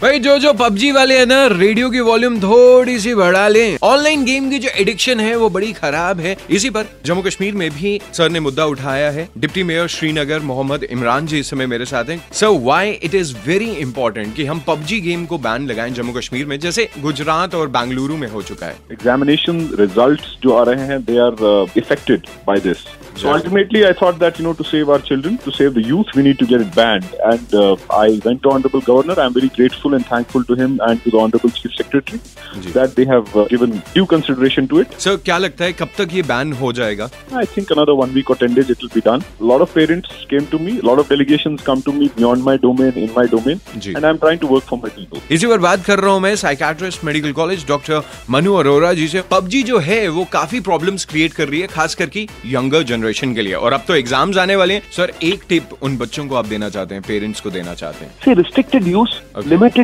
भाई जो जो पबजी वाले है ना रेडियो की वॉल्यूम थोड़ी सी बढ़ा लें ऑनलाइन गेम की जो एडिक्शन है वो बड़ी खराब है इसी पर जम्मू कश्मीर में भी सर ने मुद्दा उठाया है डिप्टी मेयर श्रीनगर मोहम्मद इमरान जी इस समय मेरे साथ हैं sir why it is very important कि हम पबजी गेम को बैन लगाएँ जम्मू कश्मीर में जैसे गुजरात और बेंगलुरु में हो चुका है एग्जामिनेशन रिज़ल्ट जो आ रहे हैं they are affected by this So ultimately, I thought that, you know, to save our children, to save the youth, we need to get it banned. And uh, I went to Honorable Governor. I'm very grateful. And thankful to him and to the Honorable Chief Secretary that they have uh, given due consideration to it. Sir क्या लगता है कब तक ये ban हो जाएगा I think another one week or ten days it will be done. A lot of parents came to me. A lot of delegations come to me beyond my domain, in my domain, जी. and I'm trying to work for my people. इसी पर बात कर रहा हूँ मैं psychiatrist medical college doctor Manu Arora ji से PUBG जो है वो काफ़ी प्रॉब्लम्स क्रिएट कर रही है खास करके यंगर जनरेशन के लिए और अब तो एग्ज़ाम्स आने वाले हैं सर एक टिप उन बच्चों को आप देना चाहते हैं पेरेंट्स को देना चाहते हैं See, restricted use,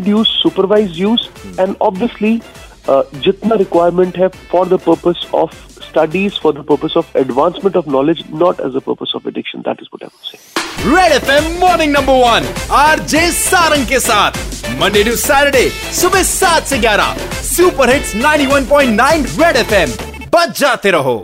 Use, supervised use, and obviously uh, जितना requirement है the purpose of studies, for the purpose of advancement of knowledge, not as a purpose of addiction. That is what I would say. Red FM morning number one RJ Sarang के साथ Monday to Saturday सुबह सात से ग्यारह super hits 91.9 Red FM बच जाते रहो